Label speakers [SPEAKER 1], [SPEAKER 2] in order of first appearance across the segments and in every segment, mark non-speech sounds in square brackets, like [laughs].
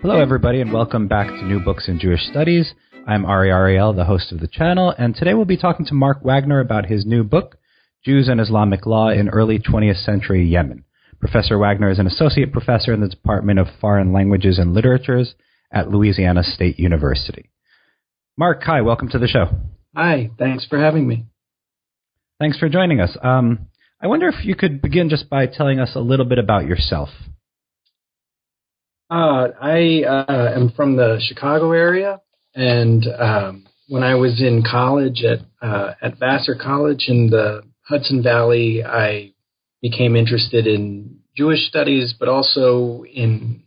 [SPEAKER 1] Hello, everybody, and welcome back to New Books in Jewish Studies. I'm Ari Ariel, the host of the channel, and today we'll be talking to Mark Wagner about his new book, Jews and Islamic Law in Early 20th Century Yemen. Professor Wagner is an associate professor in the Department of Foreign Languages and Literatures at Louisiana State University. Mark, hi, welcome to the show.
[SPEAKER 2] Hi, thanks for having me.
[SPEAKER 1] Thanks for joining us. Um, I wonder if you could begin just by telling us a little bit about yourself.
[SPEAKER 2] Uh, I uh, am from the Chicago area, and um, when I was in college at uh, at Vassar College in the Hudson Valley, I became interested in Jewish studies, but also in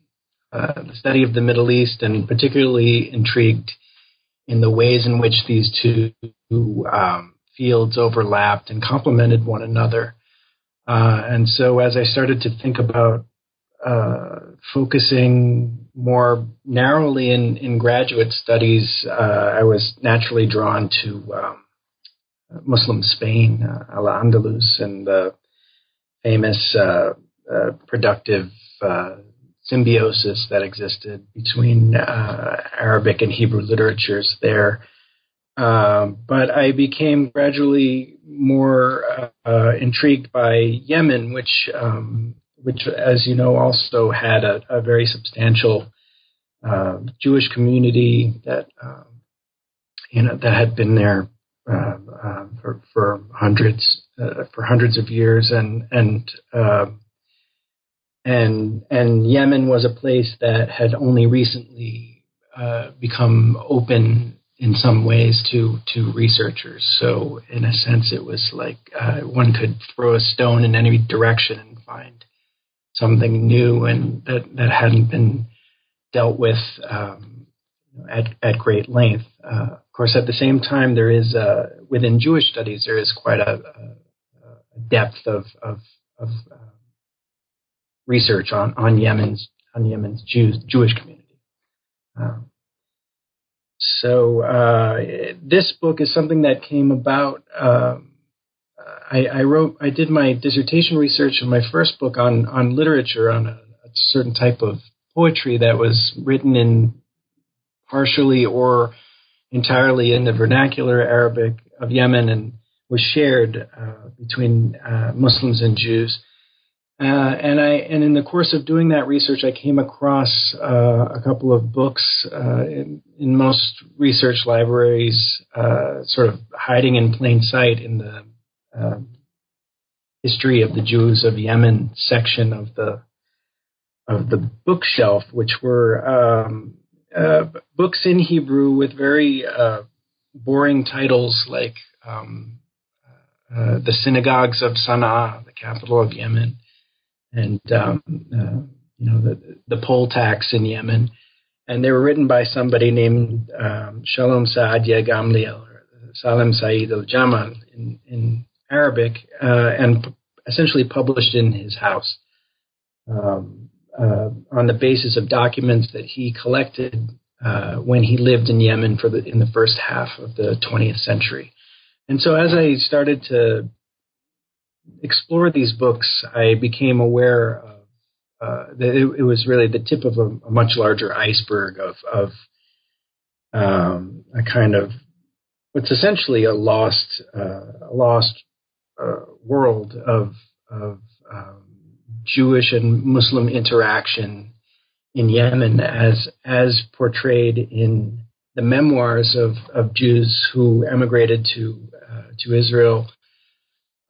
[SPEAKER 2] uh, the study of the Middle East, and particularly intrigued in the ways in which these two um, fields overlapped and complemented one another. Uh, and so, as I started to think about uh, focusing more narrowly in, in graduate studies, uh, I was naturally drawn to um, Muslim Spain, uh, Al Andalus, and the famous uh, uh, productive uh, symbiosis that existed between Arabic and Hebrew literatures there. Um, but I became gradually more intrigued by Yemen, which um, which, as you know, also had a, a very substantial uh, Jewish community that um, you know that had been there uh, uh, for, for hundreds uh, for hundreds of years, and and and and Yemen was a place that had only recently uh, become open in some ways to to researchers. So in a sense, it was like uh, one could throw a stone in any direction and find something new and that, that hadn't been dealt with um, at, at great length. Uh, of course, at the same time, there is uh, within Jewish studies there is quite a, a depth of, of, of uh, research on, on Yemen's on Yemen's Jews, Jewish community. Um, so uh, this book is something that came about. Um, I, I, wrote, I did my dissertation research in my first book on on literature on a, a certain type of poetry that was written in partially or entirely in the vernacular Arabic of Yemen and was shared uh, between uh, Muslims and Jews. Uh, and I and in the course of doing that research, I came across uh, a couple of books uh, in, in, most research libraries, uh, sort of hiding in plain sight in the um, history of the Jews of Yemen section of the of the bookshelf, which were um, uh, books in Hebrew with very uh, boring titles like um, uh, the synagogues of Sana'a, the capital of Yemen, and um, uh, you know the the poll tax in Yemen, and they were written by somebody named um, Shalom Saadia Gamliel or Salem Said al Jamal in, in Arabic uh, and essentially published in his house um, uh, on the basis of documents that he collected uh, when he lived in Yemen for the in the first half of the 20th century. And so, as I started to explore these books, I became aware of uh, that it, it, was really the tip of a, a much larger iceberg of, of um, a kind of what's essentially a lost uh, a lost world of of um, Jewish and Muslim interaction in Yemen as as portrayed in the memoirs of, of Jews who emigrated to uh, to Israel,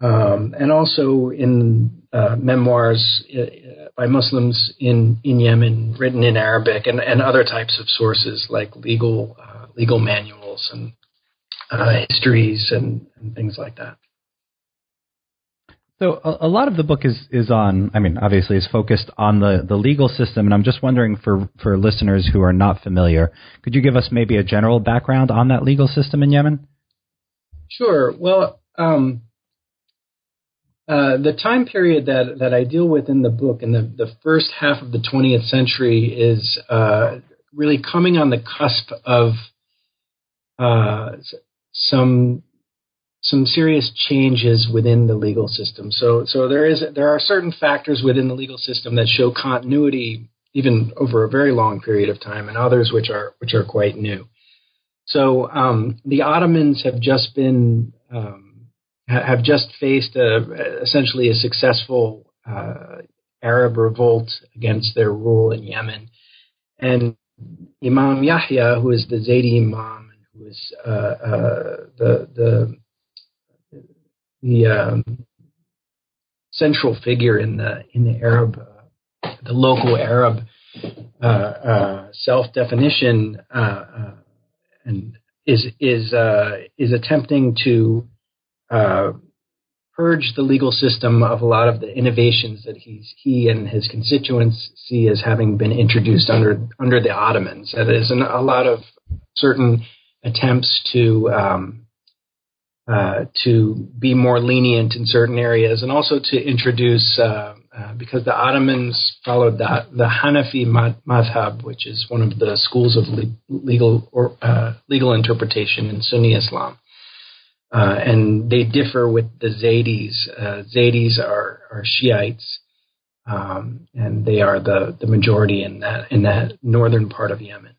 [SPEAKER 2] um, and also in uh, memoirs uh, by Muslims in, in Yemen written in Arabic and, and other types of sources like legal uh, legal manuals and uh, histories and, and things like that.
[SPEAKER 1] So a, a, lot of the book is is on. I mean, obviously, is focused on the the legal system, and I'm just wondering for for listeners who are not familiar, could you give us maybe a general background on that legal system in Yemen?
[SPEAKER 2] Sure. Well, um, uh, the time period that that I deal with in the book, in the the first half of the 20th century, is uh, really coming on the cusp of uh, some some serious changes within the legal system. So, so there is there are certain factors within the legal system that show continuity even over a very long period of time, and others which are which are quite new. So, um, the Ottomans have just been um, have just faced a, essentially a successful uh, Arab revolt against their rule in Yemen, and Imam Yahya, who is the Zaydi Imam, who is uh, uh, the the the um, central figure in the in the Arab, uh, the local Arab uh, uh, self definition, uh, uh, and is is is attempting to purge the legal system of a lot of the innovations that he's he and his constituents see as having been introduced under under the Ottomans. That is, a lot of certain attempts to um, uh, to be more lenient in certain areas, and also to introduce, uh, uh, because the Ottomans followed the, the Hanafi madhab, which is one of the schools of le- legal or uh, legal interpretation in Sunni Islam, uh, and they differ with the Zaydis. Zaydis are, are Shiites, um, and they are the, the majority in that in that northern part of Yemen.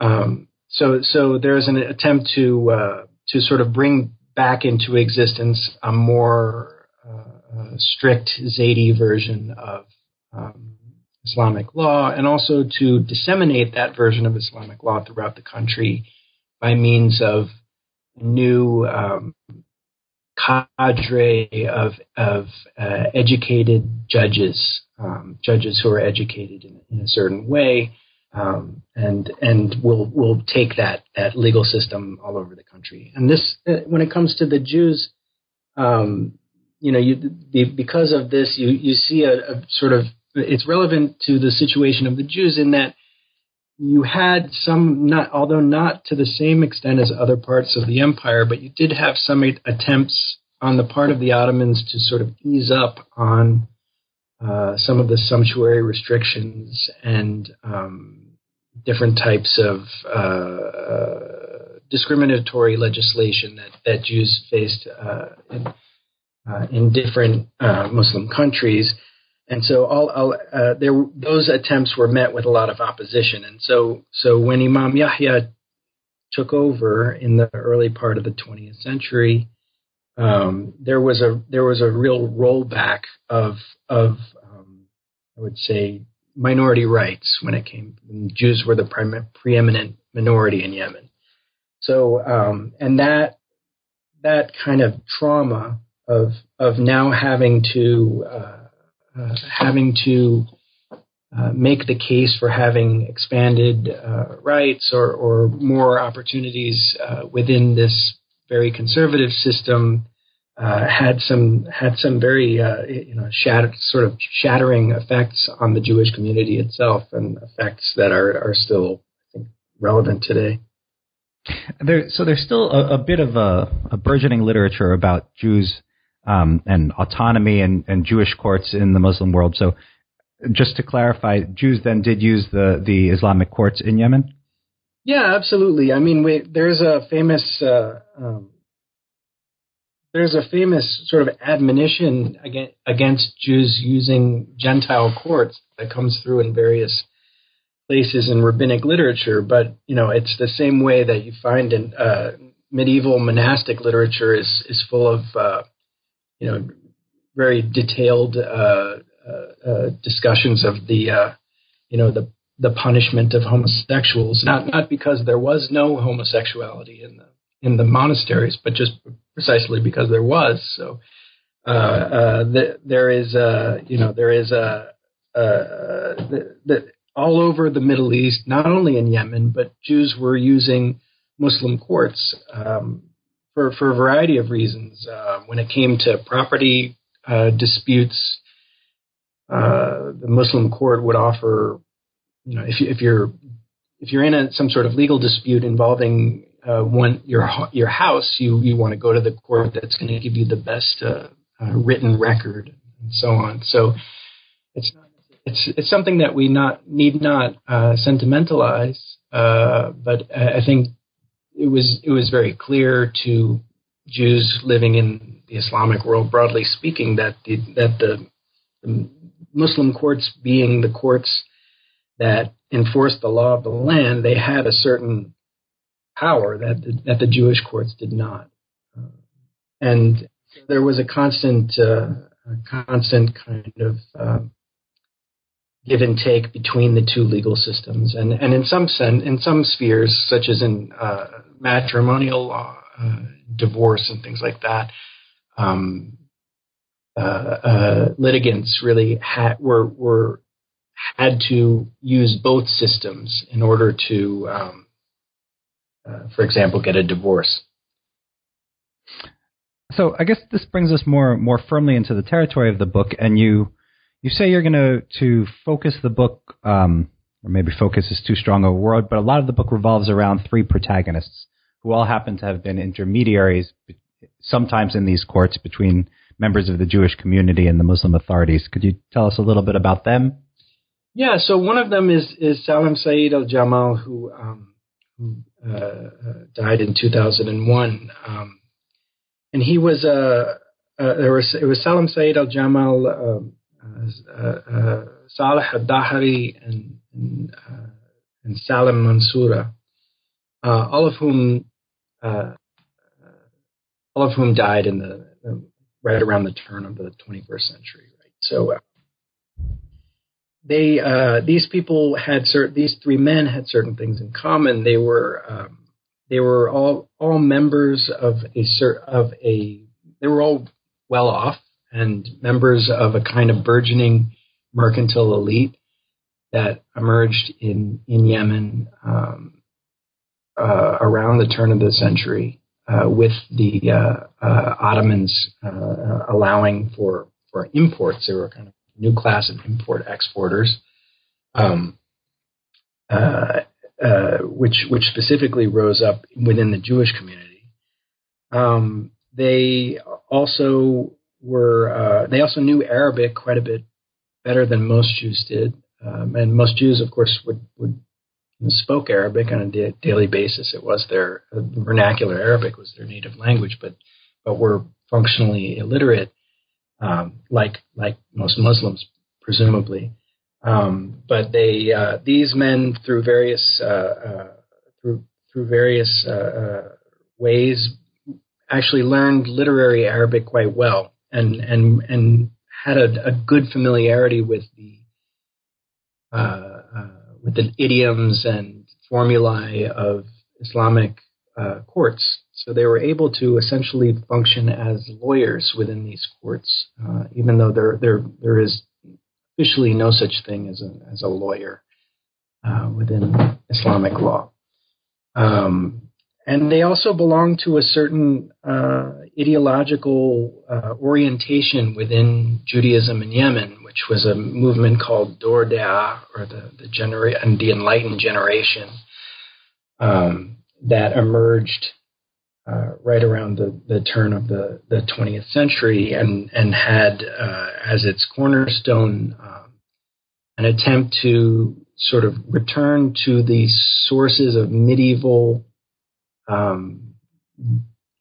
[SPEAKER 2] Um, so so there's an attempt to to sort of bring back into existence a more uh, uh, strict Zaydi version of um, Islamic law, and also to disseminate that version of Islamic law throughout the country by means of new um, cadre of, of uh, educated judges, um, judges who are educated in, in a certain way, um, and and we'll we'll take that that legal system all over the country. And this, uh, when it comes to the Jews, um, you know, you because of this, you you see a, a, sort of it's relevant to the situation of the Jews in that you had some not although not to the same extent as other parts of the empire, but you did have some attempts on the part of the Ottomans to sort of ease up on uh, some of the sumptuary restrictions and um, different types of uh, discriminatory legislation that, that Jews faced uh, in, uh, in, different Muslim countries. And so all, all there, those attempts were met with a lot of opposition. And so, so when Imam Yahya took over in the early part of the 20th century, um, there was a there was a real rollback of of um, I would say minority rights when it came. Jews were the pre- preeminent minority in Yemen. So um, and that that kind of trauma of of now having to uh, uh, having to uh, make the case for having expanded uh, rights or, or more opportunities uh, within this very conservative system uh, had some had some very uh, you know sort of shattering effects on the Jewish community itself, and effects that are are still think relevant today.
[SPEAKER 1] There, so there's still a, a bit of a, a, burgeoning literature about Jews um, and autonomy and, and Jewish courts in the Muslim world. So, just to clarify, Jews then did use the the Islamic courts in Yemen.
[SPEAKER 2] Yeah, absolutely. I mean, we, there's a famous uh, um, there's a famous sort of admonition against Jews using Gentile courts that comes through in various places in rabbinic literature. But you know, it's the same way that you find in uh, medieval monastic literature is is full of uh, you know very detailed uh, uh, uh discussions of the you know the the punishment of homosexuals. Not not because there was no homosexuality in the in the monasteries, but just precisely because there was. So uh, uh, the, there is a, you know, there is a, a the, the, all over the Middle East, not only in Yemen, but Jews were using Muslim courts um, for for a variety of reasons. Uh, when it came to property uh, disputes, uh, the Muslim court would offer, you know, if, you, if you're if you're in a, some sort of legal dispute involving uh, one your your house, you you want to go to the court that's going to give you the best uh, uh, written record and so on. So it's it's it's something that we not need not uh, sentimentalize, uh, but I think it was it was very clear to Jews living in the Islamic world, broadly speaking, that the that the, the Muslim courts, being the courts that enforced the law of the land, they had a certain power that the, that the Jewish courts did not, uh, and there was a constant uh, a constant kind of uh, give and take between the two legal systems, and and in some sense, in some spheres, such as in uh, matrimonial law, uh, divorce, and things like that. Um, uh, litigants really had were were had to use both systems in order to, um, uh, for example, get a divorce.
[SPEAKER 1] So I guess this brings us more more firmly into the territory of the book, and you you say you're going to to focus the book, um, or maybe focus is too strong a word, but a lot of the book revolves around three protagonists who all happen to have been intermediaries, sometimes in these courts between members of the Jewish community and the Muslim authorities. Could you tell us a little bit about them?
[SPEAKER 2] Yeah, so one of them is is Salim Saeed Al Jamal, who um, who uh, uh, died in 2001, um, and he was a uh, uh, there was it was Salim Saeed Al Jamal, um, uh, uh, Saleh Al Dahari, and and, and Salim Mansoura, all of whom all of whom died in the right around the turn of the 21st century. Right, so they uh, these people had certain these three men had certain things in common. They were um, they were all all members of a of a they were all well off and members of a kind of burgeoning mercantile elite that emerged in in Yemen um, uh, around the turn of the century, uh, with the uh, uh Ottomans uh, allowing for for imports. They were kind of new class of import exporters, um, uh, uh, which which specifically rose up within the Jewish community. Um, they also were uh, they also knew Arabic quite a bit better than most Jews did, um, and most Jews, of course, would would spoke Arabic on a da- daily basis. It was their uh, vernacular Arabic was their native language, but but were functionally illiterate um, like like most Muslims, presumably. Um, but they uh, these men through various uh, uh, through through various uh, uh, ways actually learned literary Arabic quite well and and and had a, a good familiarity with the uh, with the idioms and formulae of Islamic courts so they were able to essentially function as lawyers within these courts, uh, even though there there there is officially no such thing as a as a lawyer uh, within Islamic law. Um, and they also belong to a certain uh, ideological uh, orientation within Judaism in Yemen, which was a movement called Dor De'ah, or the the, genera- the enlightened generation, um, that emerged uh, right around the, the turn of the, the 20th century and, and had uh, as its cornerstone um, an attempt to sort of return to the sources of medieval um,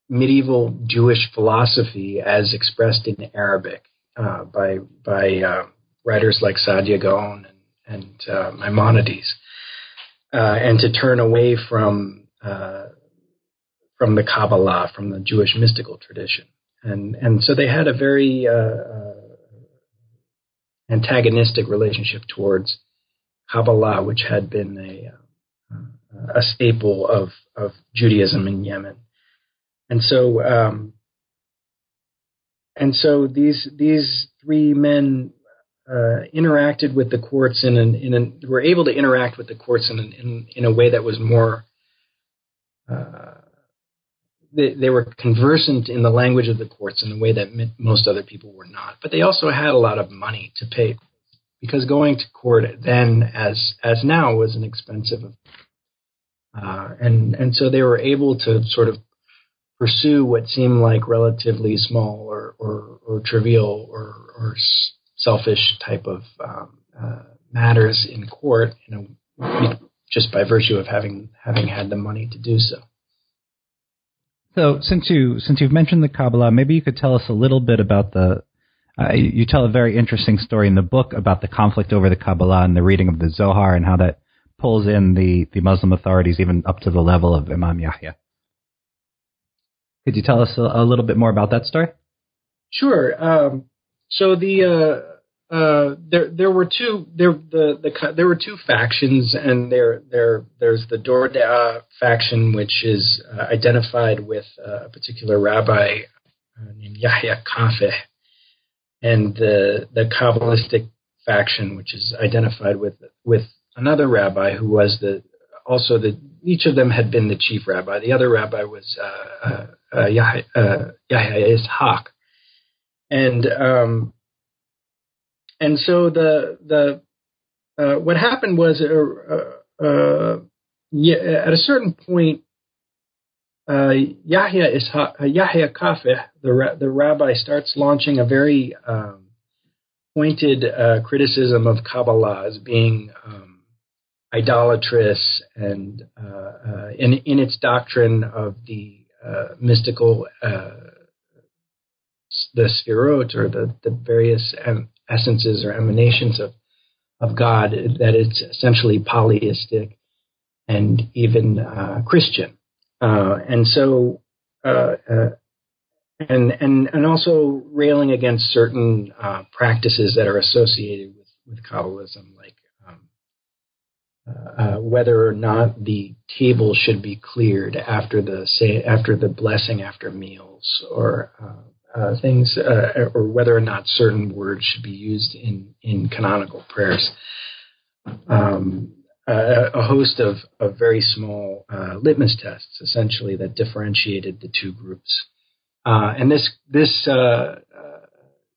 [SPEAKER 2] medieval Jewish philosophy as expressed in Arabic uh, by by uh, writers like Saadia Gaon and, and uh, Maimonides, uh, and to turn away from from the Kabbalah, from the Jewish mystical tradition. And, and so they had a very uh, uh, antagonistic relationship towards Kabbalah, which had been a, uh, a staple of, of Judaism in Yemen. And so, um, and so these these three men uh, interacted with the courts in an, in an, were able to interact with the courts in an, in, in a way that was more uh, they, they were conversant in the language of the courts in the way that most other people were not. But they also had a lot of money to pay because going to court then, as as now, was an expensive. Uh, and and so they were able to sort of pursue what seemed like relatively small or or, or trivial or, or selfish type of um, uh, matters in court, you know, just by virtue of having having had the money to do so.
[SPEAKER 1] So, since you since you've mentioned the Kabbalah, maybe you could tell us a little bit about the. Uh, you tell a very interesting story in the book about the conflict over the Kabbalah and the reading of the Zohar and how that pulls in the, the Muslim authorities even up to the level of Imam Yahya. Could you tell us a, a little bit more about that story?
[SPEAKER 2] Sure. Um, so the uh, uh, there there were two there the, the there were two factions and there there there's the Dor De'ah faction which is uh, identified with uh, a particular rabbi uh, named Yahya Kafeh. And the the Kabbalistic faction which is identified with with another rabbi who was the also the each of them had been the chief rabbi. The other rabbi was uh, Yahya, Yahya Ishaq. And um, and so the the uh, what happened was uh, uh, yeah, at a certain point, uh, Yahya uh, Yahya Kafeh, the ra- the rabbi, starts launching a very um, pointed uh, criticism of Kabbalah as being um, idolatrous and in in its doctrine of the mystical the sefirot or the, the various essences or emanations of of God that it's essentially polytheistic and even uh, Christian, uh, and so uh, uh and and and also railing against certain uh, practices that are associated with with Kabbalism, like um, uh, whether or not the table should be cleared after the say after the blessing after meals, or uh, things, uh, or whether or not certain words should be used in, in canonical prayers. Um, uh, a host of, of very small uh, litmus tests, essentially, that differentiated the two groups. Uh, and this this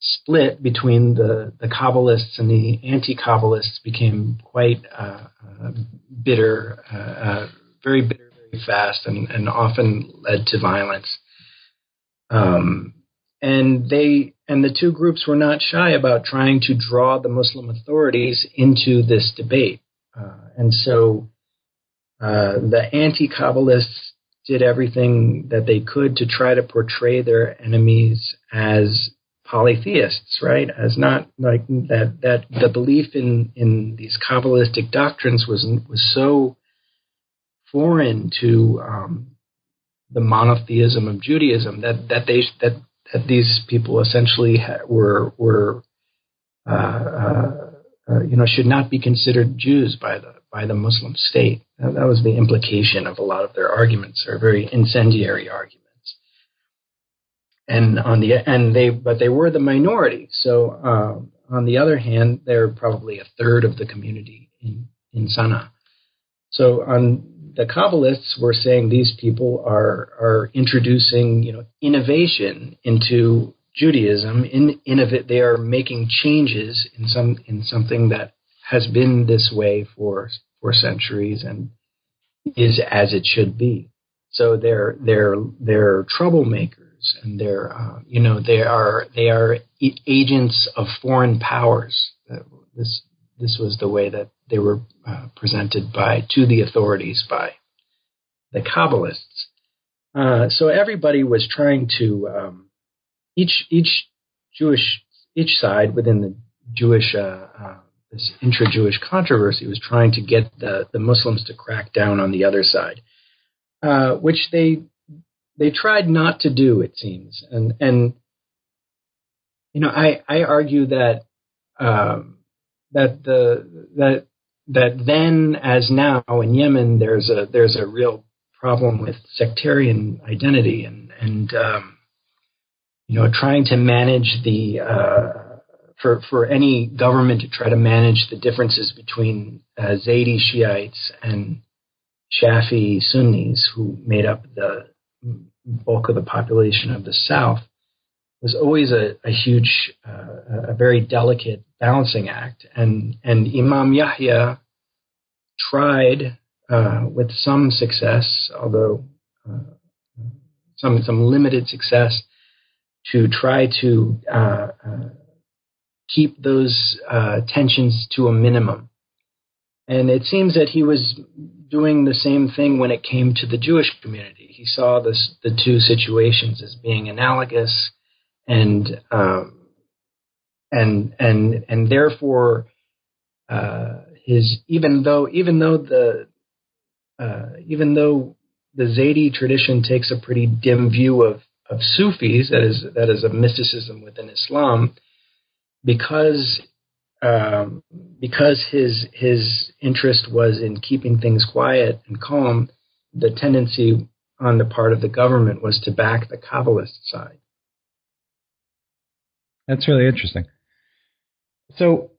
[SPEAKER 2] split between the, the Kabbalists and the anti-Kabbalists became quite bitter, very bitter, very fast, and, and often led to violence. Um, and they and the two groups were not shy about trying to draw the Muslim authorities into this debate. Uh, and so uh, the anti-Kabbalists did everything that they could to try to portray their enemies as polytheists, right? As not like that that the belief in in these Kabbalistic doctrines was was so foreign to um, the monotheism of Judaism that that they that these people essentially were were uh, uh, uh, you know should not be considered Jews by the by the Muslim state. that was the implication of a lot of their arguments, or very incendiary arguments. And on the and they but they were the minority. So on the other hand, they're probably a third of the community in in Sana'a. So on the Kabbalists were saying these people are are introducing you know innovation into Judaism. In innovate, they are making changes in some in something that has been this way for for centuries and is as it should be. So they're they're they're troublemakers and they're uh, you know they are they are agents of foreign powers. This this was the way that they were uh, presented by to the authorities by the Kabbalists. Uh, so everybody was trying to um, each each Jewish each side within the Jewish uh, uh, this intra-Jewish controversy was trying to get the the Muslims to crack down on the other side, uh, which they they tried not to do. It seems, and and you know I I argue that um, that the that that then as now in Yemen there's a there's a real problem with sectarian identity and and um, you know trying to manage the uh, for for any government to try to manage the differences between uh, Zaydi Shiites and Shafi Sunnis who made up the bulk of the population of the South was always a, a huge, uh, a very delicate balancing act. And, and Imam Yahya tried uh, with some success, although uh, some, some limited success, to try to uh, uh, keep those uh, tensions to a minimum. And it seems that he was doing the same thing when it came to the Jewish community. He saw this, the two situations as being analogous, and um, and and and therefore uh, his even though even though the uh, even though the Zaydi tradition takes a pretty dim view of of Sufis, that is that is a mysticism within Islam, because um, because his his interest was in keeping things quiet and calm, the tendency on the part of the government was to back the Kabbalist side.
[SPEAKER 1] That's really interesting. So,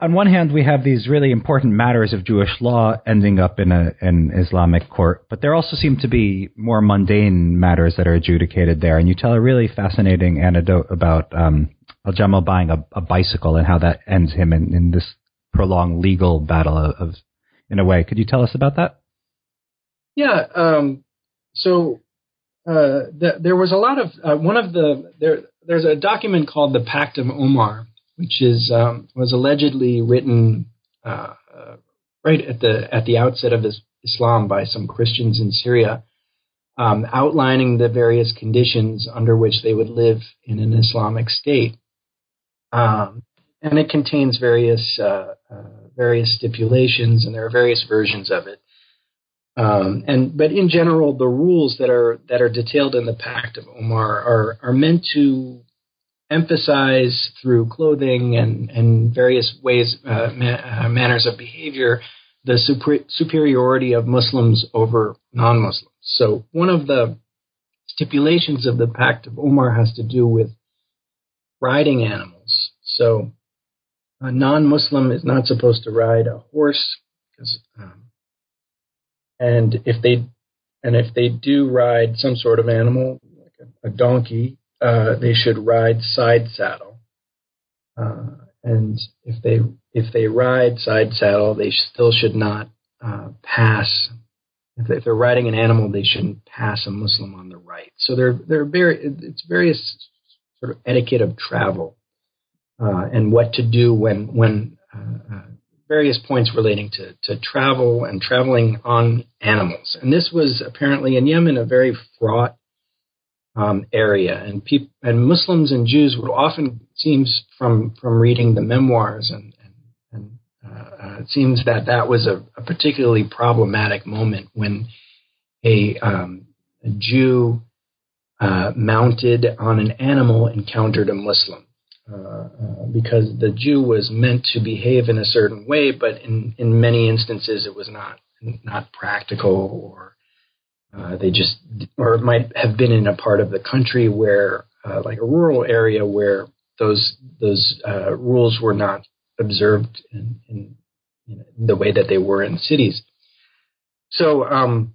[SPEAKER 1] on one hand, we have these really important matters of Jewish law ending up in a, an Islamic court, but there also seem to be more mundane matters that are adjudicated there. And you tell a really fascinating anecdote about um, Al Jamal buying a, a, bicycle and how that ends him in, in this prolonged legal battle of, of, in a way. Could you tell us about that?
[SPEAKER 2] Yeah. Um, so uh, there was a lot of uh, one of the there. There's a document called the Pact of Omar, which is um, was allegedly written uh, uh right at the at the outset of Islam by some Christians in Syria, um, outlining the various conditions under which they would live in an Islamic state. Um, and it contains various uh, uh, various stipulations, and there are various versions of it. Um, and but in general, the rules that are that are detailed in the Pact of Omar are are meant to emphasize through clothing and and various ways uh, ma- uh, manners of behavior the super- superiority of Muslims over non-Muslims. So one of the stipulations of the Pact of Omar has to do with riding animals. So a non-Muslim is not supposed to ride a horse because, um, and if they and if they do ride some sort of animal like a, a donkey, uh, they should ride side saddle. Uh, and if they if they ride side saddle, they still should not uh, pass. If they're riding an animal, they shouldn't pass a Muslim on the right. So they're they're very it's various sort of etiquette of travel uh, and what to do when when uh, various points relating to, to travel and traveling on animals. And this was apparently in Yemen a very fraught um, area, and peop- and Muslims and Jews would often seems from from reading the memoirs and and, and uh, uh, it seems that that was a, a particularly problematic moment when a, um, a Jew uh, mounted on an animal encountered a Muslim. Uh, uh, because the Jew was meant to behave in a certain way, but in, in many instances it was not not practical, or uh, they just, or might have been in a part of the country where, uh, like a rural area, where those those uh, rules were not observed in, in, in, the way that they were in cities. So um,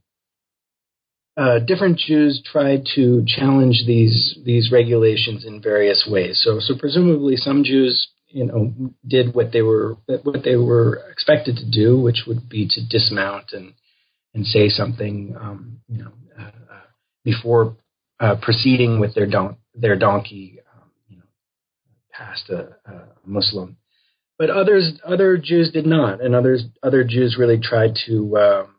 [SPEAKER 2] uh, different Jews tried to challenge these these regulations in various ways. So, so presumably, some Jews, you know, did what they were what they were expected to do, which would be to dismount and and say something, um, you know, uh, uh, before uh, proceeding with their don- their donkey, um, you know, past a, a Muslim. But others, other Jews did not, and others, other Jews really tried to um,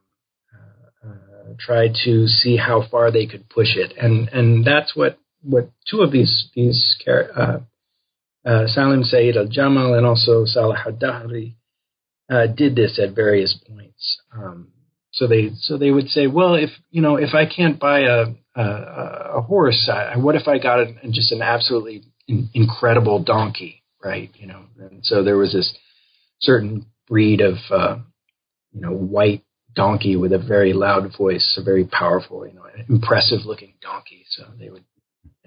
[SPEAKER 2] try to see how far they could push it, and and that's what what two of these these uh, uh, Salim Said Al Jamal and also Salah Al Dahri uh, did this at various points. Um, so they so they would say, well, if you know if I can't buy a a, a horse, I, what if I got a, just an absolutely in, incredible donkey, right? You know, and so there was this certain breed of uh, you know white donkey with a very loud voice, a very powerful, you know, impressive looking donkey. So they would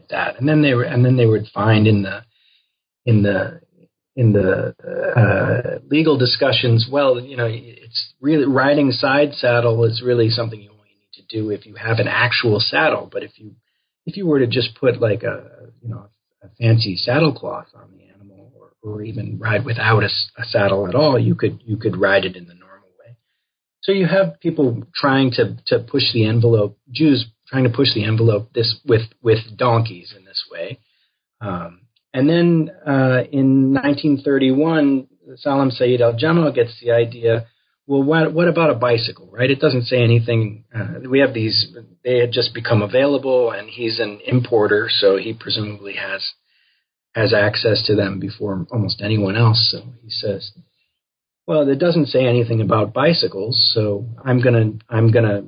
[SPEAKER 2] that, and then they were, and then they would find in the in the in the uh, legal discussions, well, you know, it's really riding side saddle is really something you only need to do if you have an actual saddle. But if you if you were to just put like a you know a fancy saddle cloth on the animal, or, or even ride without a, a saddle at all, you could you could ride it in the normal way. So you have people trying to to push the envelope, Jews trying to push the envelope this with with donkeys in this way. Um, and then uh, in 1931, Salam Saeed Al Jamal gets the idea. Well, what, what about a bicycle, right? It doesn't say anything. Uh, we have these; they had just become available, and he's an importer, so he presumably has has access to them before almost anyone else. So he says, "Well, it doesn't say anything about bicycles, so I'm gonna I'm gonna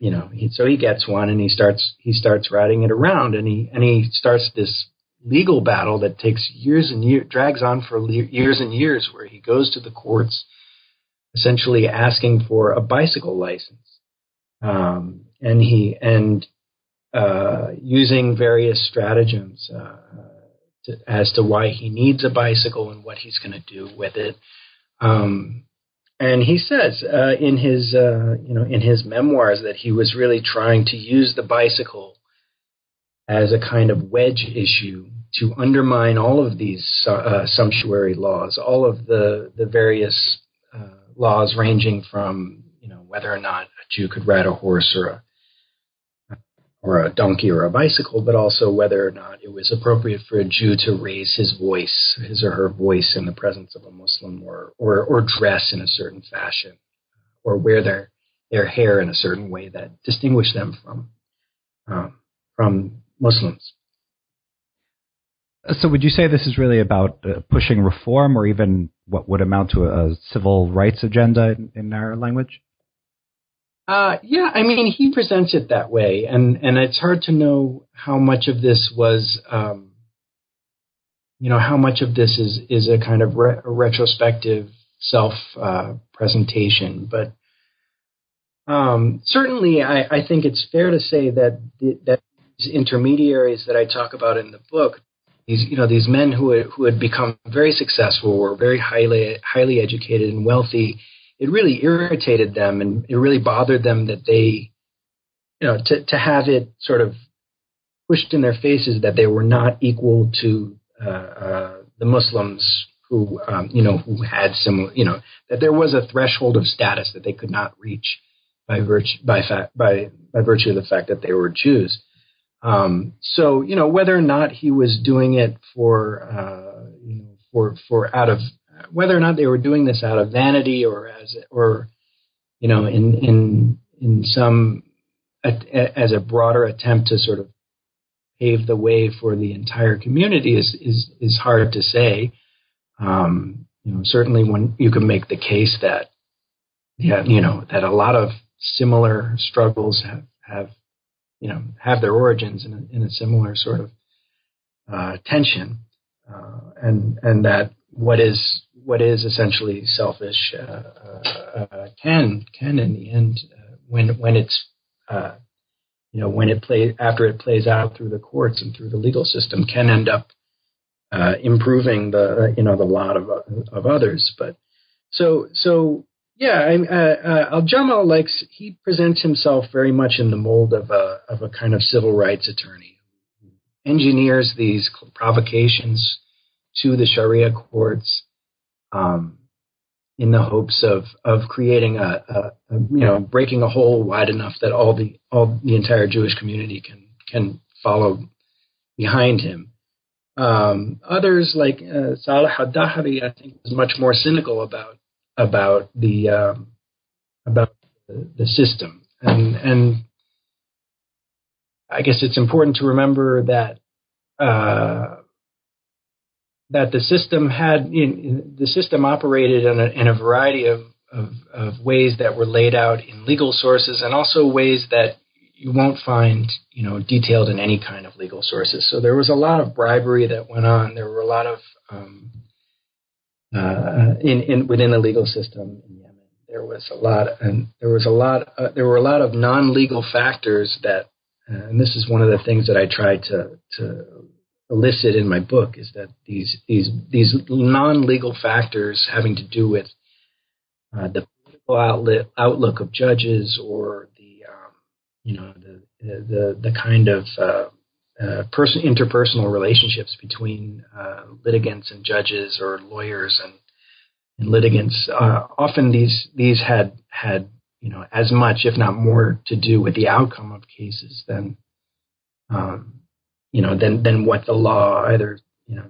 [SPEAKER 2] you know, he, so he gets one and he starts he starts riding it around and he and he starts this legal battle that takes years and years drags on for years and years where he goes to the courts essentially asking for a bicycle license. Um, and he and uh, using various stratagems uh, to, as to why he needs a bicycle and what he's going to do with it. Um, and he says uh, in his uh, you know in his memoirs that he was really trying to use the bicycle as a kind of wedge issue to undermine all of these uh, sumptuary laws, all of the the various uh, laws ranging from you know whether or not a Jew could ride a horse or a or a donkey or a bicycle, but also whether or not it was appropriate for a Jew to raise his voice, his or her voice in the presence of a Muslim, or or, or dress in a certain fashion, or wear their their hair in a certain way that distinguished them from um, from Muslims.
[SPEAKER 1] So, would you say this is really about uh, pushing reform, or even what would amount to a, a civil rights agenda in, in our language?
[SPEAKER 2] Uh, yeah, I mean, he presents it that way, and and it's hard to know how much of this was, um, you know, how much of this is is a kind of re- a retrospective self uh, presentation. But um, certainly, I, I, think it's fair to say that the, that these intermediaries that I talk about in the book, these you know these men who had, who had become very successful, were very highly highly educated and wealthy it really irritated them and it really bothered them that they, you know, to, to have it sort of pushed in their faces that they were not equal to uh, uh, the Muslims who, um, you know, who had similar, you know, that there was a threshold of status that they could not reach by virtue by fact by by virtue of the fact that they were Jews. Um, so you know whether or not he was doing it for uh, you know for for out of whether or not they were doing this out of vanity or as or you know in in in some as a broader attempt to sort of pave the way for the entire community is is is hard to say. Um, you know, certainly when you can make the case that yeah, you know that a lot of similar struggles have have you know have their origins in a, in a similar sort of uh, tension, uh, and and that what is what is essentially selfish uh, uh, can can in the end uh, when when it's uh, you know when it plays after it plays out through the courts and through the legal system can end up uh, improving the you know the lot of of others. But so so yeah, I, Al Jamal likes he presents himself very much in the mold of a of a kind of civil rights attorney, engineers these provocations to the Sharia courts um, in the hopes of of creating a, a, a, you know breaking a hole wide enough that all the all the entire Jewish community can can follow behind him. Um, others like uh, Salah al-Dahri, I think, was much more cynical about about the um, about the, system, and and I guess it's important to remember that uh, that the system had in, the system operated in a, in a variety of, of, of, ways that were laid out in legal sources and also ways that you won't find you know detailed in any kind of legal sources. So there was a lot of bribery that went on. There were a lot of um, uh, in, in within the legal system in Yemen. There was a lot, and there was a lot. Uh, there were a lot of non-legal factors that, uh, and this is one of the things that I tried to to elicit in my book is that these these these non-legal factors having to do with uh, the political outlet, outlook of judges or the um, you know the the the kind of uh, person interpersonal relationships between uh, litigants and judges or lawyers and, and litigants. Uh, often these these had had you know as much, if not more, to do with the outcome of cases than um, you know than than what the law either you know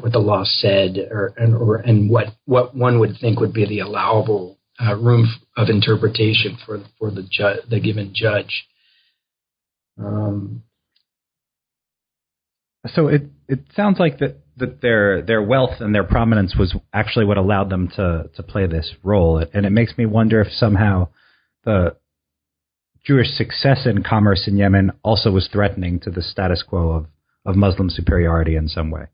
[SPEAKER 2] what the law said or and or and what what one would think would be the allowable uh, room of interpretation for for the ju- the given judge. Um,
[SPEAKER 1] so it it sounds like that that their their wealth and their prominence was actually what allowed them to to play this role, and it makes me wonder if somehow the Jewish success in commerce in Yemen also was threatening to the status quo of of Muslim superiority in some way.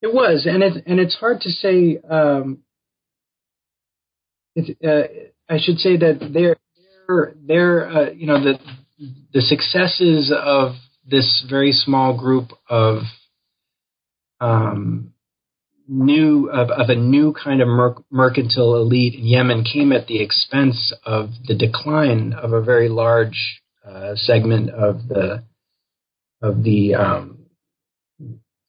[SPEAKER 2] It was, and it's and it's hard to say. Um, uh, I should say that their their their uh, you know the the successes of this very small group of um, new of, of, a new kind of mer- mercantile elite in Yemen came at the expense of the decline of a very large uh, segment of the of the um,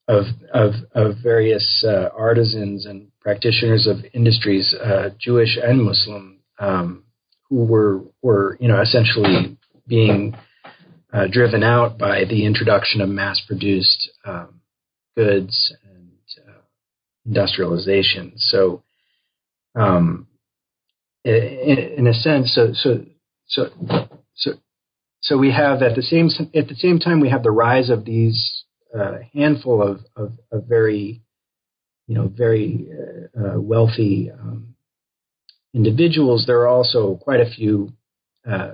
[SPEAKER 2] of, of of various uh, artisans and practitioners of industries, uh, Jewish and Muslim, um, who were were you know essentially being uh, driven out by the introduction of mass-produced um, goods and uh, industrialization. So, um, in, in, a sense, so so so so so we have at the same at the same time we have the rise of these uh, handful of, of, of very you know very uh, uh, wealthy um, individuals. There are also quite a few uh,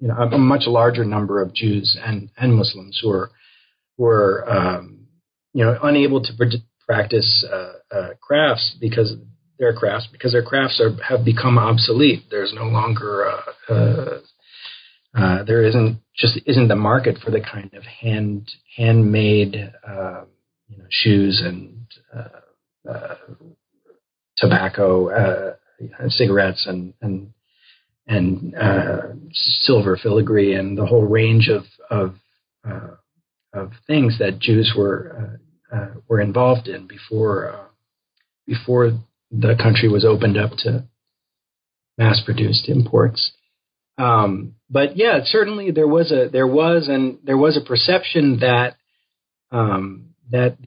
[SPEAKER 2] you know, a, much larger number of Jews and, and Muslims who are who are um, you know unable to practice uh, uh, crafts because their crafts because their crafts are have become obsolete. There's no longer uh, uh, uh there isn't just isn't the market for the kind of hand handmade uh, you know shoes and tobacco, cigarettes and and and uh, silver filigree and the whole range of of, uh, of things that Jews were uh, uh were involved in before uh, before the country was opened up to mass produced imports. Um, but yeah, certainly there was a there was and there was a perception that um, that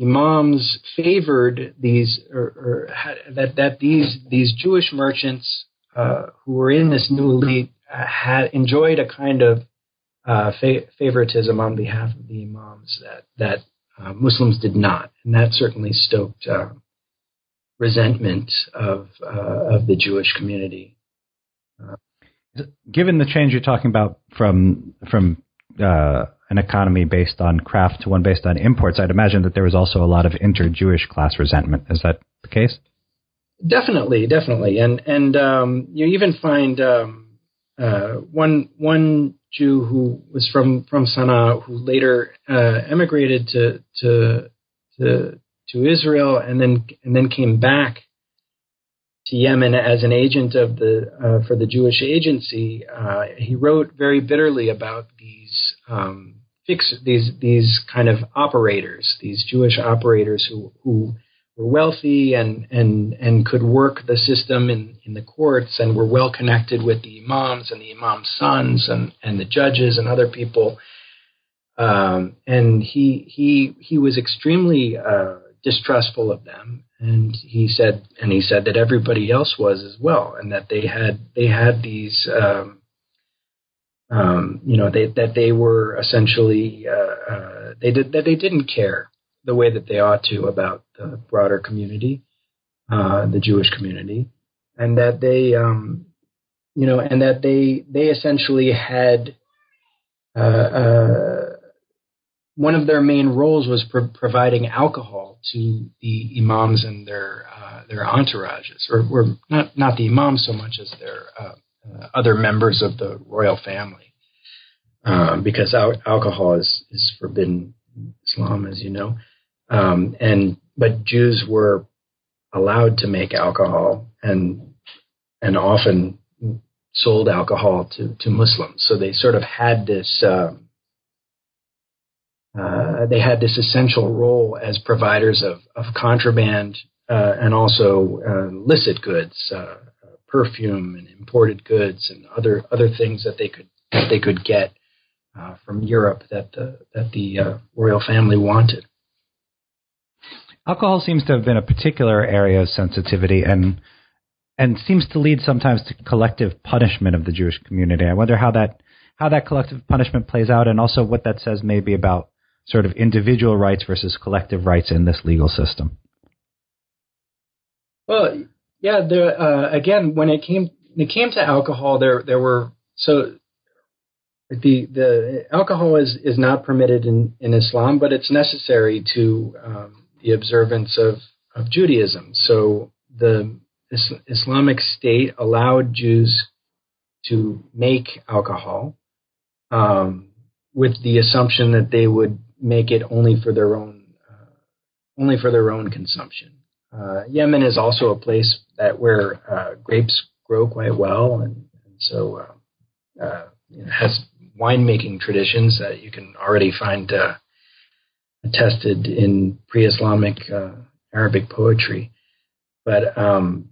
[SPEAKER 2] imams favored these or, or had, that that these these Jewish merchants uh, who were in this new elite uh, had enjoyed a kind of uh, fa- favoritism on behalf of the imams that that uh, Muslims did not, and that certainly stoked resentment of of the Jewish community.
[SPEAKER 1] Given the change you're talking about from from an economy based on craft to one based on imports, I'd imagine that there was also a lot of inter-Jewish class resentment. Is that the case?
[SPEAKER 2] Definitely, definitely, and and um, you even find um, uh, one one Jew who was from from Sana'a who later uh, emigrated to to to to Israel and then and then came back to Yemen as an agent of the uh, for the Jewish Agency. Uh, he wrote very bitterly about these um, fix these these kind of operators, these Jewish operators who who were wealthy and, and, and could work the system in, in the courts and were well connected with the imams and the imams' sons and, and the judges and other people. Um, and he, he, he was extremely uh, distrustful of them. And he said, and he said that everybody else was as well, and that they had they had these, um, um, you know, they, that they were essentially uh, uh, they did that they didn't care the way that they ought to about the broader community, uh, the Jewish community, and that they, um, you know, and that they they essentially had uh, uh, one of their main roles was pro- providing alcohol to the imams and their uh, their entourages, or, or, not not the imams so much as their uh, uh, other members of the royal family, um, because al- alcohol is is forbidden in Islam, as you know. Um, and but Jews were allowed to make alcohol and and often sold alcohol to, to Muslims. So they sort of had this um, uh, they had this essential role as providers of, of contraband uh, and also uh, illicit goods, uh, perfume and imported goods and other other things that they could that they could get uh, from Europe that the that the uh, royal family wanted.
[SPEAKER 1] Alcohol seems to have been a particular area of sensitivity and and seems to lead sometimes to collective punishment of the Jewish community. I wonder how that how that collective punishment plays out, and also what that says maybe about sort of individual rights versus collective rights in this legal system.
[SPEAKER 2] Well, yeah. There uh, again, when it came it came to alcohol, there there were so the the alcohol is is not permitted in in Islam, but it's necessary to um, the observance of of Judaism. So the Islamic State allowed Jews to make alcohol um, with the assumption that they would make it only for their own uh, only for their own consumption. Uh, Yemen is also a place that where uh, grapes grow quite well, and, and so uh, uh, it has winemaking traditions that you can already find uh, attested in pre-Islamic Arabic poetry. But um,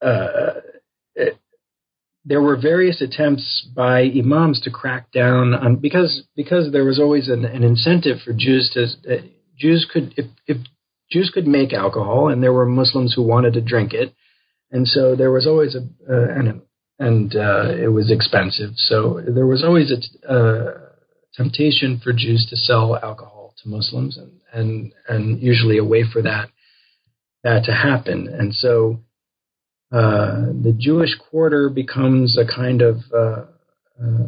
[SPEAKER 2] it, there were various attempts by imams to crack down on because because there was always an, an incentive for Jews to uh, Jews could if, if Jews could make alcohol and there were Muslims who wanted to drink it, and so there was always a uh, and and uh, it was expensive, so there was always a uh, temptation for Jews to sell alcohol to Muslims and and and usually a way for that that to happen, and so uh, the Jewish quarter becomes a kind of uh, uh,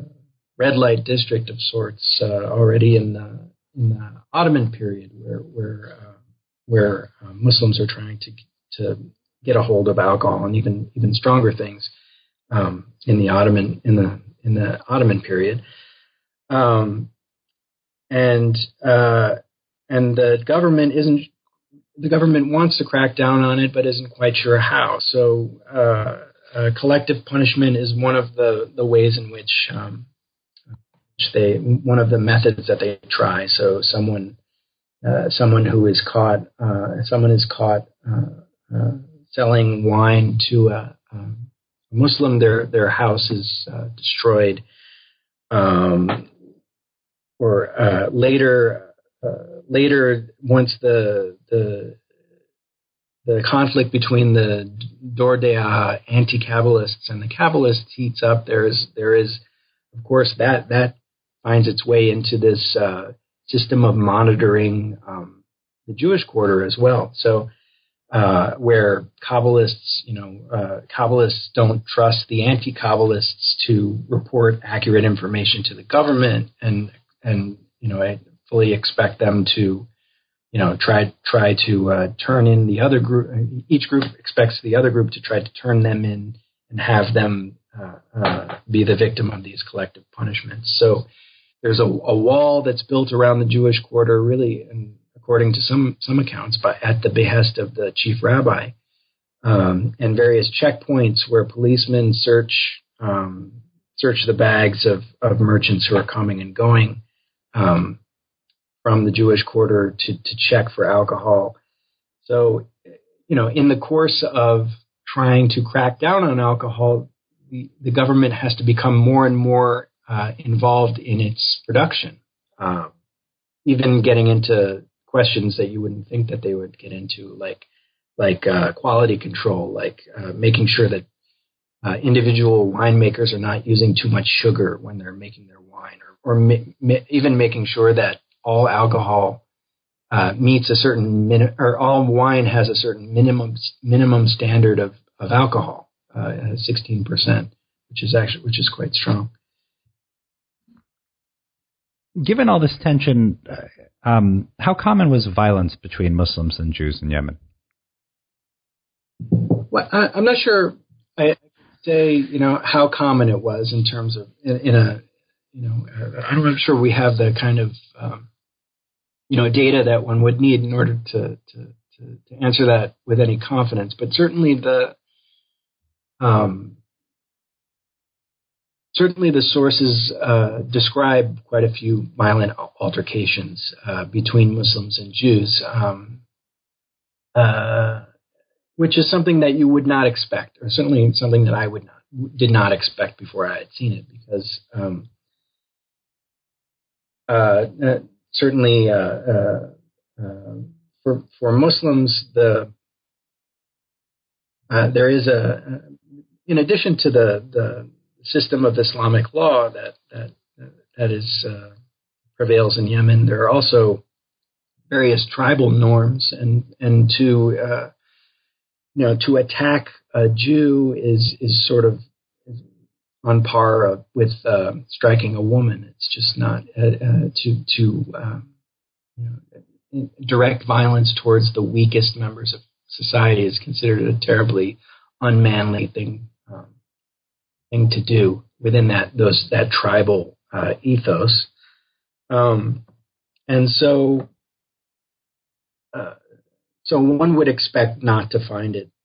[SPEAKER 2] red light district of sorts uh, already in the, in the, Ottoman period, where where uh, where Muslims are trying to to get a hold of alcohol and even even stronger things um, in the Ottoman in the in the Ottoman period. Um, and and the government isn't the government wants to crack down on it, but isn't quite sure how. So, uh, uh, collective punishment is one of the, the ways in which, um, which they one of the methods that they try. So, someone uh, someone who is caught uh, someone is caught uh, uh, selling wine to a, um, a, Muslim, their their house is destroyed. Um, or later uh, later, once the the the conflict between the Dor De'ah anti-Kabbalists and the Kabbalists heats up, there is there is, of course, that that finds its way into this uh, system of monitoring um, the Jewish quarter as well. So. Uh, where Kabbalists, you know, uh, Kabbalists don't trust the anti-Kabbalists to report accurate information to the government, and and you know, I fully expect them to, you know, try try to uh, turn in the other group. Each group expects the other group to try to turn them in and have them uh, uh, be the victim of these collective punishments. So there's a, a, wall that's built around the Jewish quarter, really, and according to some some accounts, by at the behest of the chief rabbi, um, and various checkpoints where policemen search um, search the bags of, of merchants who are coming and going. Um, from the Jewish quarter to, to check for alcohol. So, you know, in the course of trying to crack down on alcohol, the, the government has to become more and more uh, involved in its production, um, even getting into questions that you wouldn't think that they would get into, like like uh, quality control, like uh, making sure that uh, individual winemakers are not using too much sugar when they're making their wine, or, or even making sure that all alcohol uh, meets a certain min- or all wine has a certain minimum minimum standard of of alcohol, uh, sixteen percent, which is actually which is quite strong.
[SPEAKER 1] Given all this tension, uh, um, how common was violence between Muslims and Jews in Yemen?
[SPEAKER 2] Well, I, am not sure. I say you know how common it was in terms of in, in a you know I'm not sure we have the kind of um, you know data that one would need in order to to, to, to answer that with any confidence. But certainly the um, certainly the sources uh, describe quite a few violent altercations uh, between Muslims and Jews, um, uh, which is something that you would not expect, or certainly something that I would not did not expect before I had seen it, because um, uh, uh, certainly uh, for for Muslims the there is a in addition to the the system of Islamic law that that that is uh, prevails in Yemen. There are also various tribal norms, and and to uh, you know to attack a Jew is is sort of on par with uh, striking a woman. It's just not uh, uh, to to um, you know, direct violence towards the weakest members of society is considered a terribly unmanly thing thing to do within that those that tribal uh, ethos. Um, and so, uh, so one would expect not to find it uh,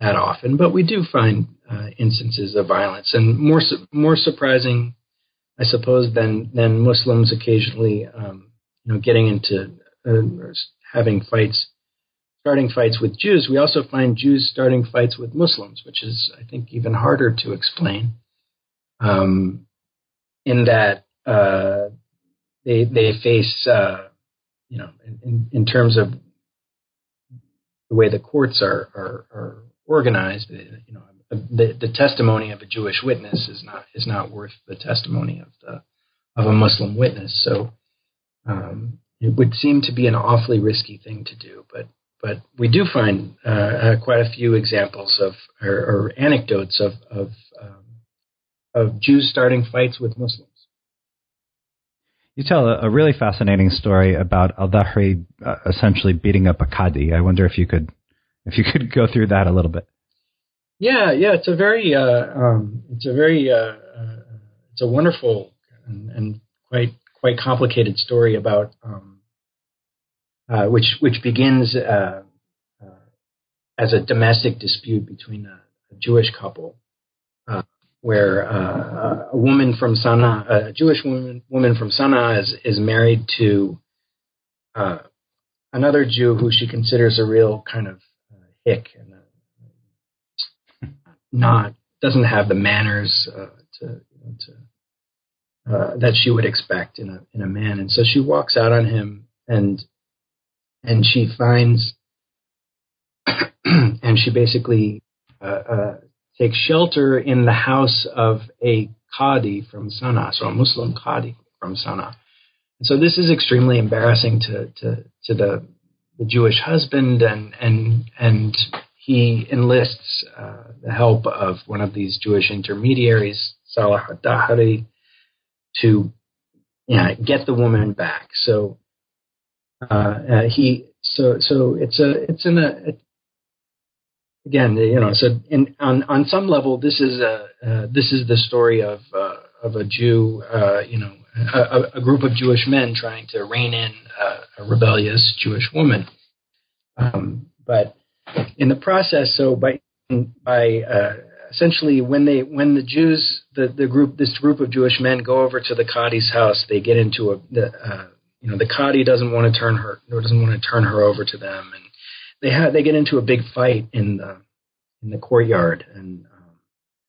[SPEAKER 2] that often, but we do find uh, instances of violence, and more su- more surprising, I suppose, than than Muslims occasionally, um, you know, getting into uh, having fights starting fights with Jews, we also find Jews starting fights with Muslims, which is, I think, even harder to explain. Um, in that uh, they they face, uh, you know, in, in terms of the way the courts are are, are organized, you know, the, the testimony of a Jewish witness is not is not worth the testimony of the of a Muslim witness. So um, it would seem to be an awfully risky thing to do, but but we do find uh, uh, quite a few examples of or, or anecdotes of of, um, of Jews starting fights with Muslims.
[SPEAKER 1] You tell a, a really fascinating story about Al Dahri uh, essentially beating up a Qadi. I wonder if you could if you could go through that a little bit.
[SPEAKER 2] Yeah, yeah, it's a very uh, um, it's a very uh, uh, it's a wonderful and, and, quite quite complicated story about um, uh, which which begins uh, uh, as a domestic dispute between a, a Jewish couple, where a woman from Sana'a, a Jewish woman woman from Sana'a, is is married to another Jew who she considers a real kind of hick and [laughs] not doesn't have the manners to, you know, to uh, that she would expect in a in a man, and so she walks out on him, and and she finds [clears throat] and she basically uh, uh, takes shelter in the house of a Qadi from Sana'a, so a Muslim Qadi from Sana'a. And so this is extremely embarrassing to, to, to the, the Jewish husband, and, and, and he enlists uh, the help of one of these Jewish intermediaries, Salah Dahri, to you know, get the woman back. So uh, uh, he so so it's a it's in a again you know so in, on on some level this is a uh, this is the story of uh, of a Jew uh, you know a, a, group of Jewish men trying to rein in a rebellious Jewish woman. Um, but in the process so by by uh, essentially when they when the Jews the, the group this group of Jewish men go over to the Qadi's house they get into a the, you know the Qadi doesn't want to turn her or doesn't want to turn her over to them, and they have they get into a big fight in the in the courtyard, and, um,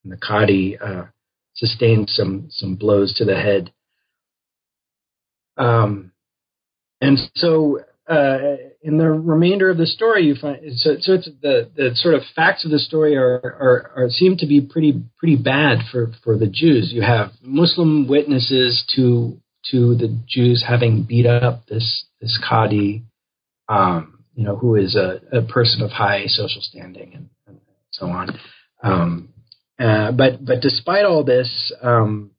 [SPEAKER 2] and the Qadi uh, sustains some some blows to the head. Um, and so uh, in the remainder of the story, you find so, so it's the the sort of facts of the story are, are, are seem to be pretty pretty bad for for the Jews. You have Muslim witnesses to to the Jews having beat up this this Qadi, um, you know, who is a, a, person of high social standing and, and so on. Um, uh, but but despite all this, um,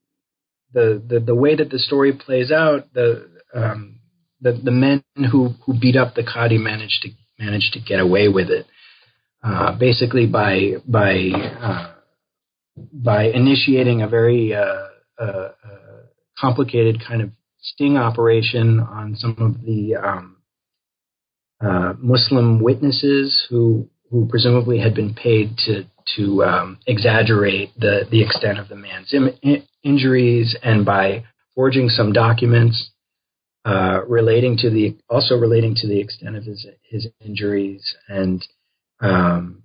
[SPEAKER 2] the, the the way that the story plays out, the um, the, the men who, who beat up the Qadi managed to managed to get away with it, uh, basically by by uh, by initiating a very uh, uh, uh complicated kind of sting operation on some of the um, uh, Muslim witnesses who who presumably had been paid to to um, exaggerate the the extent of the man's Im- injuries, and by forging some documents uh, relating to the also relating to the extent of his his injuries and um,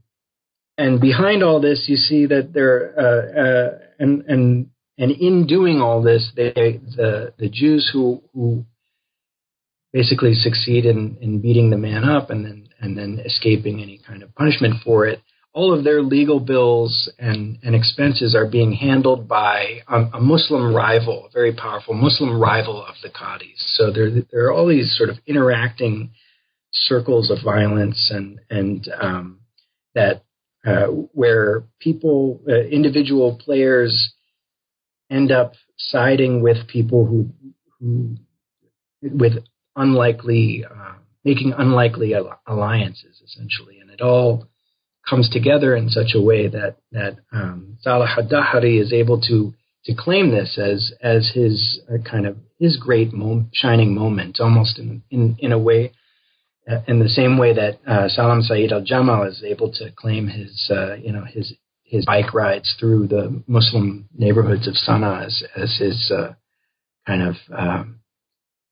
[SPEAKER 2] and behind all this, you see that there uh, uh, and and and in doing all this, they the the Jews who who basically succeed in, in beating the man up and then and then escaping any kind of punishment for it. All of their legal bills and, and expenses are being handled by a, Muslim rival, a very powerful Muslim rival of the Qadis. So there, there are all these sort of interacting circles of violence and and um, that uh, where people, uh, individual players, end up siding with people who who with unlikely, uh, making unlikely alliances, essentially. And it all comes together in such a way that that um, Salah ad-Dahri is able to to claim this as as his uh, kind of his great mo- shining moment, almost in in in a way, uh, in the same way that uh, Salam Saeed Al Jamal is able to claim his uh, you know his his bike rides through the Muslim neighborhoods of Sana'a as as his uh, kind of um,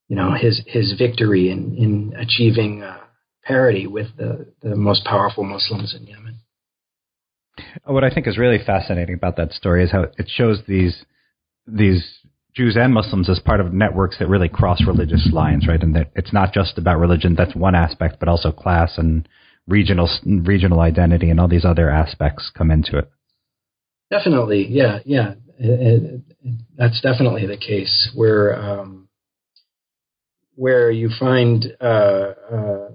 [SPEAKER 2] you know his his victory in in achieving uh, parity with the the most powerful Muslims in Yemen.
[SPEAKER 1] What I think is really fascinating about that story is how it shows these these Jews and Muslims as part of networks that really cross religious lines, right? And that it's not just about religion; that's one aspect, but also class and regional regional identity and all these other aspects come into it.
[SPEAKER 2] Definitely, yeah, yeah, it, it, that's definitely the case. Where um, where you find uh, uh,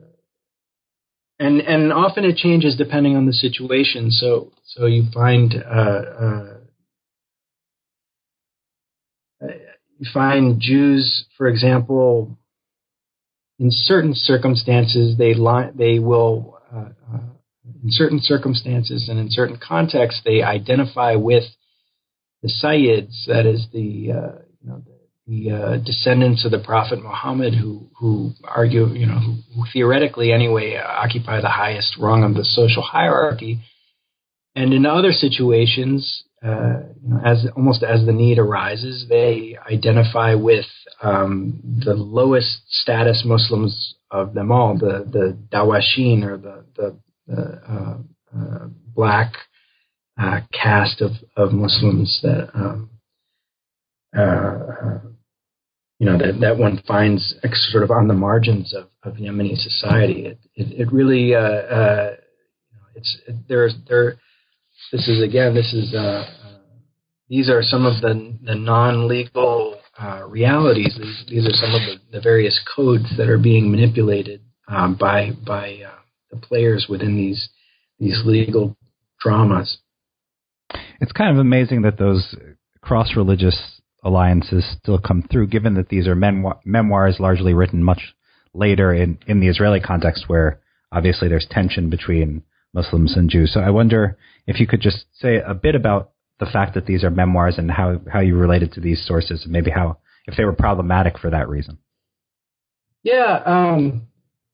[SPEAKER 2] and and often it changes depending on the situation. So so you find uh, uh you find Jews, for example, in certain circumstances they li- they will uh, uh, in certain circumstances and in certain contexts they identify with the Sayyids, that is the you know the the uh, descendants of the Prophet Muhammad, who who argue, you know, who, who theoretically anyway uh, occupy the highest rung of the social hierarchy, and in other situations, uh, you know, as almost as the need arises, they identify with um, the lowest status Muslims of them all, the the Dawashin or the the, the uh, uh, black caste of of Muslims that. Um, uh, you know that that one finds sort of on the margins of, of Yemeni society. It it, it really uh, uh, you know, it's it, there's there. This is again. This is uh, uh, these are some of the the non legal uh, realities. These these are some of the, the various codes that are being manipulated um, by by uh, the players within these these legal dramas.
[SPEAKER 1] It's kind of amazing that those cross religious alliances still come through, given that these are memoir- memoirs largely written much later in, in the Israeli context, where obviously there's tension between Muslims and Jews. So I wonder if you could just say a bit about the fact that these are memoirs and how, how you related to these sources, and maybe how if they were problematic for that reason.
[SPEAKER 2] Yeah, um,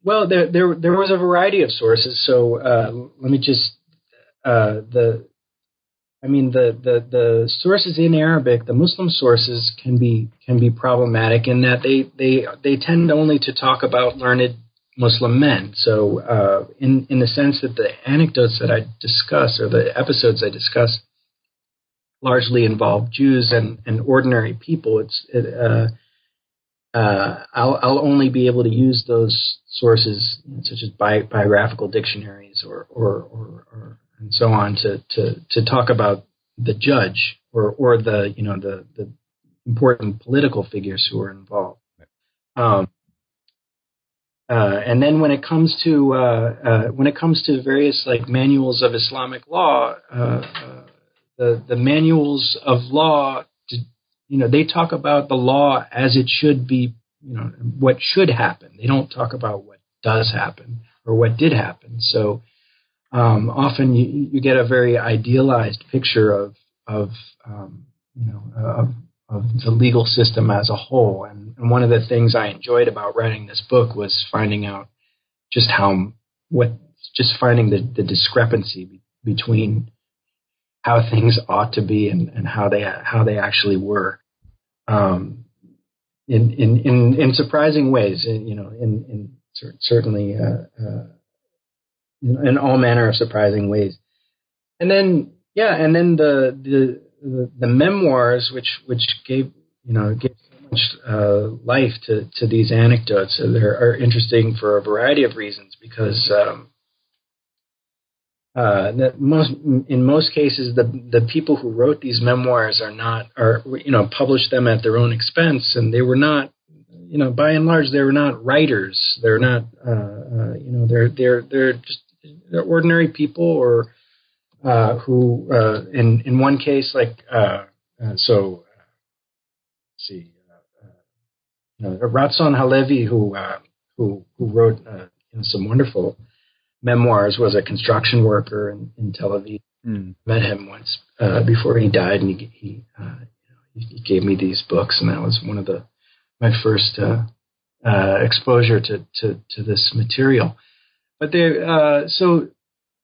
[SPEAKER 2] well, there, there there was a variety of sources. So uh, let me just uh, the I mean, the, the, the sources in Arabic, the Muslim sources, can be can be problematic in that they they they tend only to talk about learned Muslim men. So, uh, in in the sense that the anecdotes that I discuss or the episodes I discuss largely involve Jews and, and ordinary people, it's it, uh, uh, I'll, I'll only be able to use those sources, such as bi- biographical dictionaries or, or, or, or and so on to to to talk about the judge or or the you know the the important political figures who are involved. Um, uh, and then when it comes to uh, uh, when it comes to various like manuals of Islamic law, uh, uh, the the manuals of law, you know, they talk about the law as it should be, you know, what should happen. They don't talk about what does happen or what did happen. So um, often you, you, get a very idealized picture of of um, you know of, of, the legal system as a whole. And, and, one of the things I enjoyed about writing this book was finding out just how what just finding the, the discrepancy be, between how things ought to be and, and how they how they actually were. Um, in, in, in, in surprising ways, you know, in, in certainly uh, uh, in all manner of surprising ways. And then, yeah, and then the the the, the memoirs, which which gave you know gave so much uh, life to to these anecdotes, so they are interesting for a variety of reasons because. Um, uh, that most in most cases the the people who wrote these memoirs are not are you know published them at their own expense and they were not you know by and large they were not writers they're not uh, uh, you know they're they're they're just they're ordinary people or uh, who uh, in in one case like uh, so see you know Ratson Halevi who who who wrote you know, some wonderful memoirs was a construction worker in, in Tel Aviv. Mm. Met him once uh, before he died, and he he, uh, he gave me these books, and that was one of the my first uh, uh exposure to, to to this material. But they uh, so,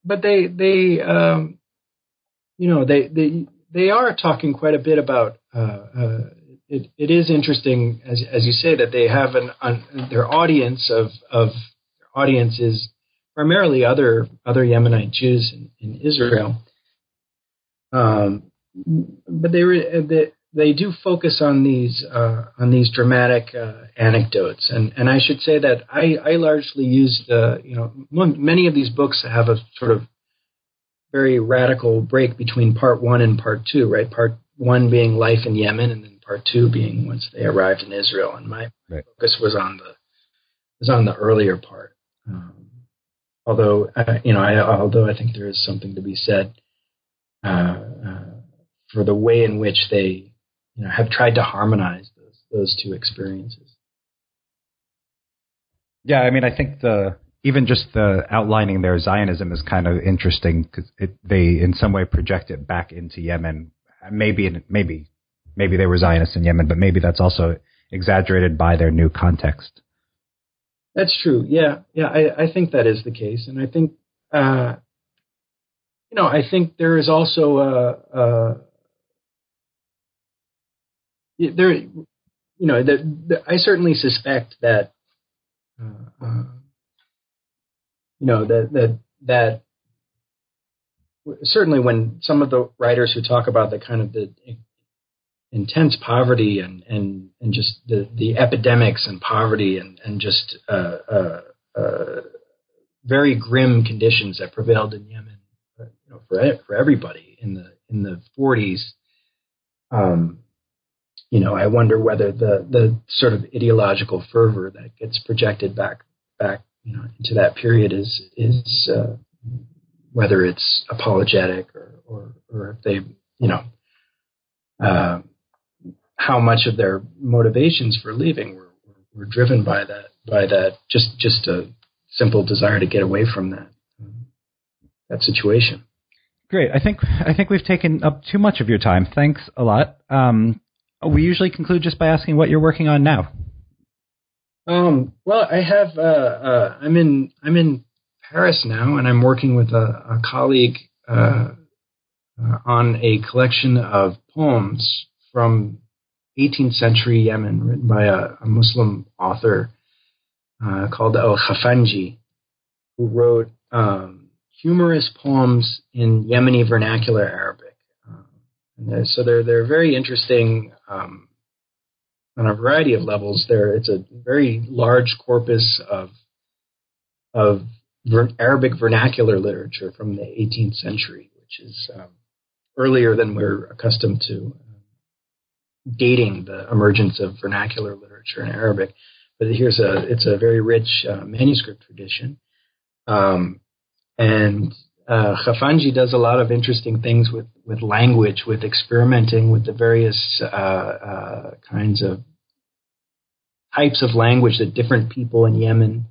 [SPEAKER 2] but they they um, you know they they they are talking quite a bit about. Uh, it, it is interesting, as as you say, that they have an, an their audience of of audience is primarily other other Yemenite Jews in, in Israel. Um, but they, they they do focus on these uh, on these dramatic uh, anecdotes, and and I should say that I I largely used uh, you know many of these books have a sort of very radical break between part one and part two, right? Part one being life in Yemen, and then part two being once they arrived in Israel. And my right. focus was on the was on the earlier part. Um, Although uh, you know, I, although I think there is something to be said uh, uh, for the way in which they you know have tried to harmonize those those two experiences.
[SPEAKER 1] Yeah, I mean, I think the even just the outlining their Zionism is kind of interesting because they in some way project it back into Yemen. Maybe maybe maybe they were Zionists in Yemen, but maybe that's also exaggerated by their new context.
[SPEAKER 2] That's true. Yeah, yeah. I, I think that is the case, and I think, uh, you know, I think there is also a, a there, you know, the, the, I certainly suspect that, uh, uh, you know, that that that certainly when some of the writers who talk about the kind of the intense poverty and and and just the the epidemics and poverty and and just uh, uh, uh, very grim conditions that prevailed in Yemen, uh, you know, for for everybody in the in the 40s. Um, you know, I wonder whether the the sort of ideological fervor that gets projected back back you know into that period is is uh, whether it's apologetic or or, or if they you know. Uh, how much of their motivations for leaving were, were, were driven by that by that just just a simple desire to get away from that that situation.
[SPEAKER 1] Great. I think I think we've taken up too much of your time. Thanks a lot. Um, we usually conclude just by asking what you're working on now.
[SPEAKER 2] Um, well, I have. Uh, uh, I'm in. I'm in Paris now, and I'm working with a, a colleague uh, uh on a collection of poems from 18th century Yemen, written by a, a Muslim author uh, called Al Khafanji, who wrote um, humorous poems in Yemeni vernacular Arabic. Um, they're, so they're they're very interesting um, on a variety of levels. There, it's a very large corpus of of ver- Arabic vernacular literature from the 18th century, which is um, earlier than we're accustomed to dating the emergence of vernacular literature in Arabic. But here's a it's a very rich uh, manuscript tradition, um, and uh, Khafanji does a lot of interesting things with with language, with experimenting with the various uh, uh, kinds of types of language that different people in Yemen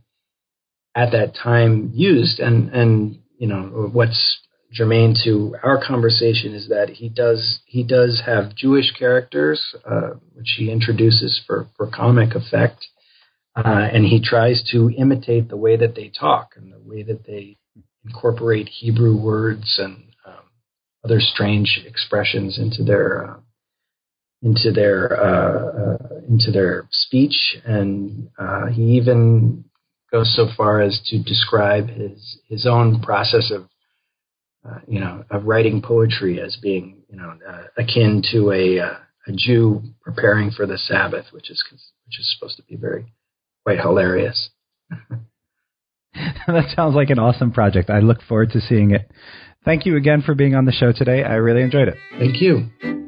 [SPEAKER 2] at that time used, and and you know what's germane to our conversation is that he does he does have Jewish characters, uh, which he introduces for for comic effect, uh, and he tries to imitate the way that they talk and the way that they incorporate Hebrew words and um, other strange expressions into their uh, into their uh, uh, into their speech, and uh, he even goes so far as to describe his his own process of uh, you know of writing poetry as being you know uh, akin to a a Jew preparing for the Sabbath, which is which is supposed to be very quite hilarious. [laughs] [laughs]
[SPEAKER 1] that sounds like an awesome project. I look forward to seeing it. Thank you again for being on the show today. I really enjoyed it.
[SPEAKER 2] Thank you.